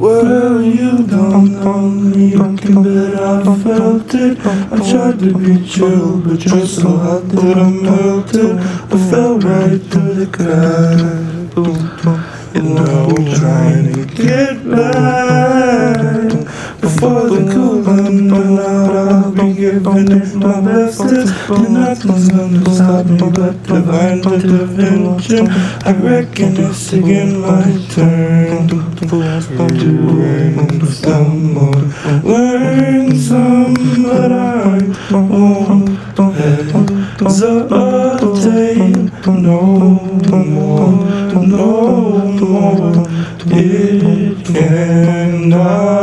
Well, you don't know me, but I felt it. I tried to be chill, but you're so hot that I melted. I fell right through the cracks. And now I'm trying to get back. Before the cool run I reckon it's again my turn to learn some more. Learn some, but I won't hesitate no more, no more. It cannot.